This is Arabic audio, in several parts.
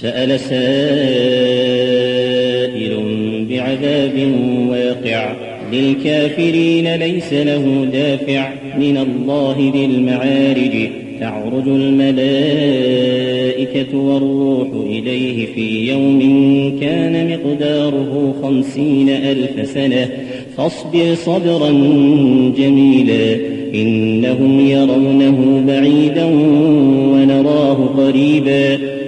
سأل سائل بعذاب واقع. للكافرين ليس له دافع. من الله ذي المعارج. تعرج الملائكة والروح إليه في يوم كان مقداره خمسين ألف سنة. فاصبر صبرا جميلا. إنهم يرونه بعيدا ونراه قريبا.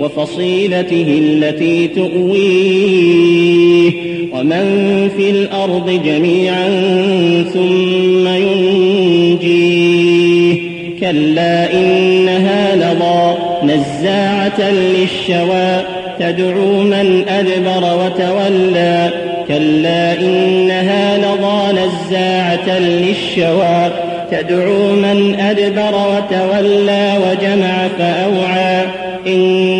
وفصيلته التي تؤويه ومن في الأرض جميعا ثم ينجيه. كلا إنها لضى نزاعة للشوى. تدعو من أدبر وتولى. كلا إنها لضى نزاعة للشوى. تدعو من أدبر وتولى. وجمع فأوعى. إن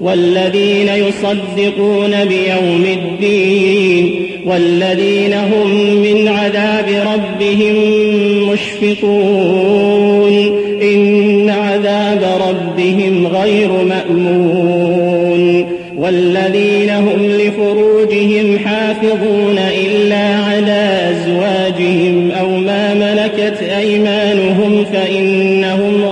والذين يصدقون بيوم الدين والذين هم من عذاب ربهم مشفقون إن عذاب ربهم غير مأمون والذين هم لفروجهم حافظون إلا على أزواجهم أو ما ملكت أيمانهم فإنهم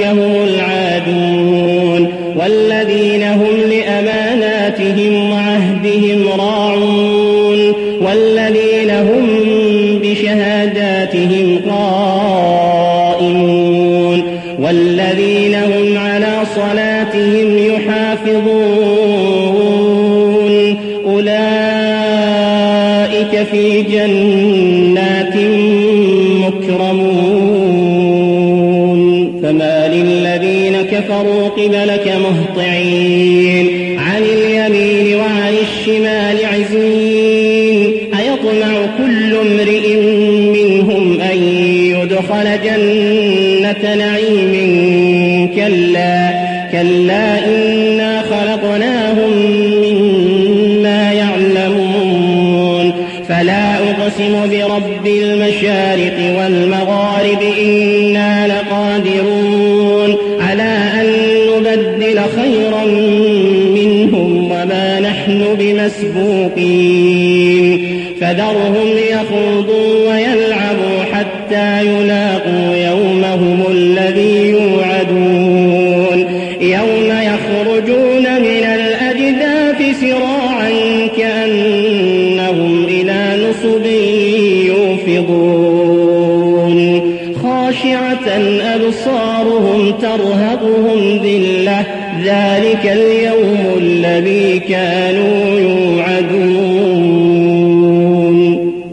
هم العادون والذين هم لأماناتهم وعهدهم راعون والذين هم بشهاداتهم قائمون والذين هم على صلاتهم يحافظون أولئك في جنات للذين كفروا قبلك مهطعين. عن اليمين وعن الشمال عزين. أيطمع كل امرئ منهم أن يدخل جنة نعيم كلا. كلا إنا خلقناهم مما يعلمون. فلا أقسم برب المشارق والمغارب إنا لقادرون. نحن بمسبوقين فذرهم يخوضوا ويلعبوا حتى يلاقوا يومهم الذي يوعدون. يوم يخرجون من الأجداث سراعا كأنهم إلى نصب يوفضون. خاشعة أبصارهم ترهقهم ذلة. ذلك اليوم الذي كانوا يوعدون